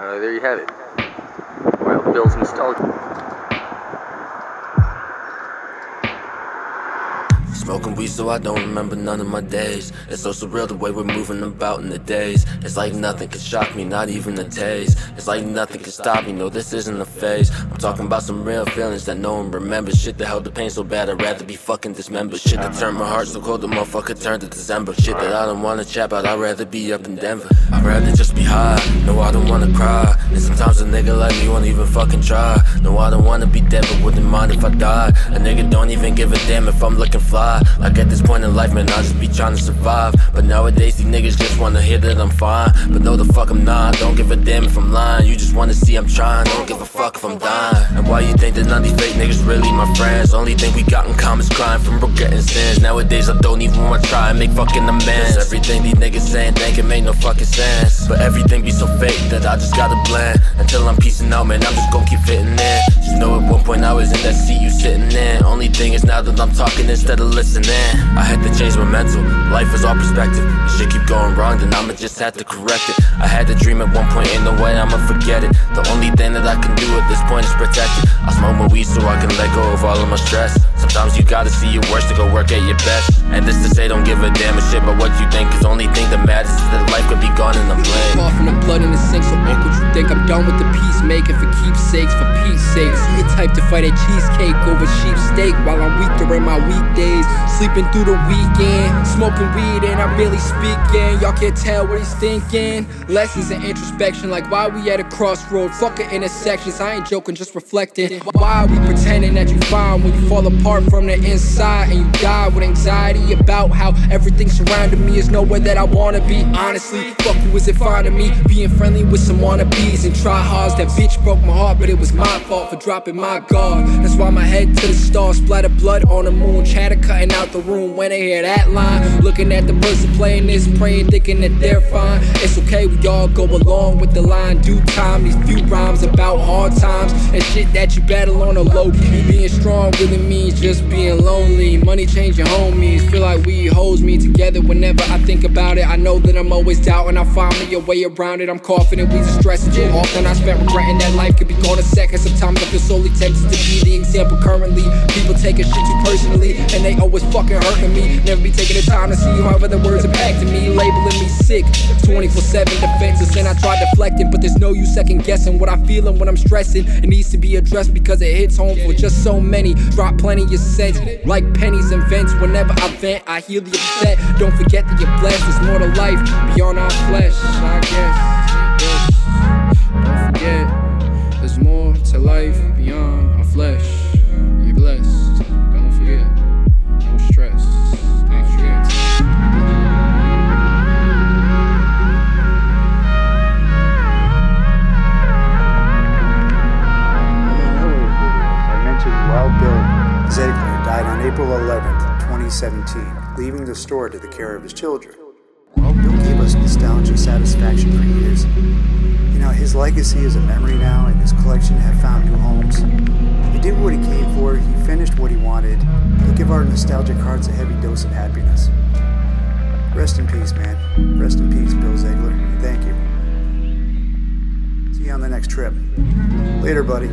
Uh, there you have it. Wild Bill's nostalgia. Smoking weed so I don't remember none of my days. It's so surreal the way we're moving about in the days. It's like nothing can shock me, not even a taste. It's like nothing can stop me, no, this isn't a phase. I'm talking about some real feelings that no one remembers. Shit that held the pain so bad, I'd rather be fucking dismembered. Shit that turned my heart so cold, the motherfucker turned to December. Shit that I don't wanna chat about, I'd rather be up in Denver. I'd rather just be high, no, I don't wanna cry. And sometimes a nigga like me won't even fucking try. No, I don't wanna be dead, but wouldn't mind if I died. A nigga don't even give a damn if I'm looking fly. Like at this point in life, man, I just be trying to survive. But nowadays, these niggas just wanna hear that I'm fine. But no, the fuck I'm not. Don't give a damn if I'm lying. You just wanna see I'm trying. Don't give a fuck if I'm dying. And why you think that none of these fake niggas really my friends? Only thing we got in common is crying from regretting sins. Nowadays, I don't even wanna try and make fucking amends. Everything these niggas saying, think it make no fucking sense. But everything be so fake that I just gotta blend. Until I'm piecing out, man, I'm just gonna keep fitting in. Just know at one point I was in that seat you sitting in. Thing is now that I'm talking instead of listening. I had to change my mental. Life is all perspective. If shit keep going wrong, then I'ma just have to correct it. I had a dream at one point, ain't no way I'ma forget it. The only thing that I can do at this point is protect it. I smoke my weed so I can let go of all of my stress. Sometimes you gotta see your worst to go work at your best. And this to say, don't give a damn a shit about what you think. is only sink, so what you think. I'm done with the peacemaking for keepsakes, for peace sakes. You the type to fight a cheesecake over sheep steak while I'm weak during my weekdays. Sleeping through the weekend, smoking weed and I'm barely speaking. Y'all can't tell what he's thinking. Lessons in introspection, like why we at a crossroad. Fuck it, intersections. I ain't joking, just reflecting. Why are we pretending that you fine when you fall apart from the inside and you die with anxiety about how everything surrounding me is nowhere that I wanna be? Honestly, fuck who is it finding me? Being friendly with some wannabes and try hards. That bitch broke my heart, but it was my fault for dropping my guard. That's why my head to the stars, splatter blood on the moon, chatter cutting out the room when they hear that line. Looking at the person playing this, praying, thinking that they're fine. It's okay, all go along with the line. Due time, these few rhymes about hard times and shit that you battle on a low key. Being strong really means just being lonely. Money changing homies, feel like we holds me together whenever I think about it. I know that I'm always doubting, I find me a way around it. I'm coughing and we just stressing too often. I spent regretting that life could be gone a second. Sometimes I feel solely tempted to be the example currently. People taking shit too personally, and they always fucking hurting me. Never be taking the time to see how other words impacting me, labeling me sick. 24 7 defenses, and I try deflecting, but there's no use second guessing what I feel and when I'm stressing. It needs to be addressed because it hits home for just so many. Drop plenty of cents, like pennies and vents. Whenever I vent, I heal the upset. Don't forget that you're blessed. There's more to life beyond our flesh, I guess. 11, 2017, leaving the store to the care of his children. Bill gave us nostalgia satisfaction for years. You know, his legacy is a memory now, and his collection have found new homes. He did what he came for, he finished what he wanted, and give our nostalgic hearts a heavy dose of happiness. Rest in peace, man. Rest in peace, Bill Ziegler. Thank you. See you on the next trip. Later, buddy.